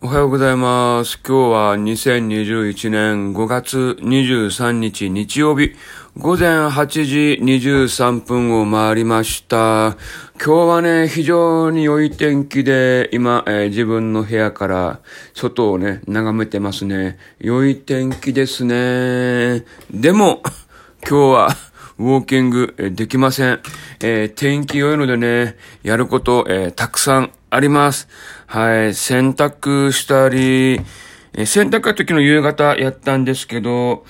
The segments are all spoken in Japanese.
おはようございます。今日は2021年5月23日日曜日、午前8時23分を回りました。今日はね、非常に良い天気で、今、えー自分の部屋から外をね、眺めてますね。良い天気ですね。でも、今日は、ウォーキングできません。えー天気良いのでね、やること、えーたくさんあります。はい、洗濯したり、え洗濯は時の夕方やったんですけど、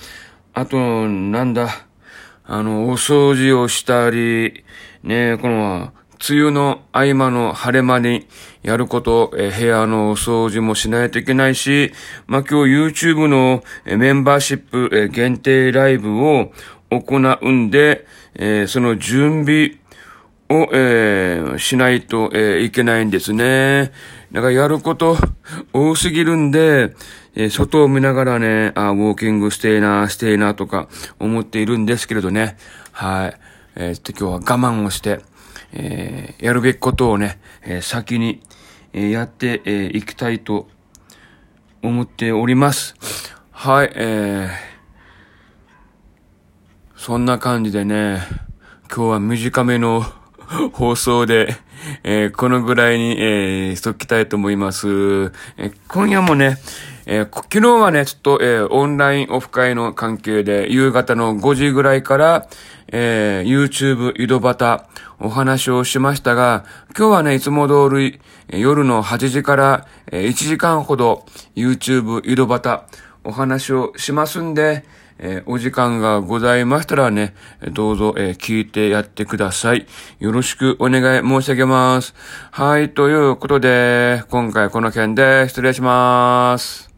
あと、なんだ、あの、お掃除をしたり、ね、この、梅雨の合間の晴れ間にやること、え部屋のお掃除もしないといけないし、まあ、今日 YouTube のメンバーシップ限定ライブを行うんで、えその準備を、えーしないと、えーいけないんですね。だからやること多すぎるんで、えー外を見ながらね、あ、ウォーキングしてえな、してえなとか思っているんですけれどね。はい。えーちょっと今日は我慢をして、えーやるべきことをね、えー先に、えーやって、えーいきたいと思っております。はい、えーそんな感じでね、今日は短めの放送で、えーこのぐらいに、えーしときたいと思います。えー今夜もね、えー昨日はね、ちょっと、えーオンラインオフ会の関係で、夕方の5時ぐらいから、えー YouTube 井戸端お話をしましたが、今日はね、いつも通り、夜の8時から、えー1時間ほど YouTube 井戸端お話をしますんで、えーお時間がございましたらね、どうぞ、えー聞いてやってください。よろしくお願い申し上げます。はい、ということで、今回この件で失礼します。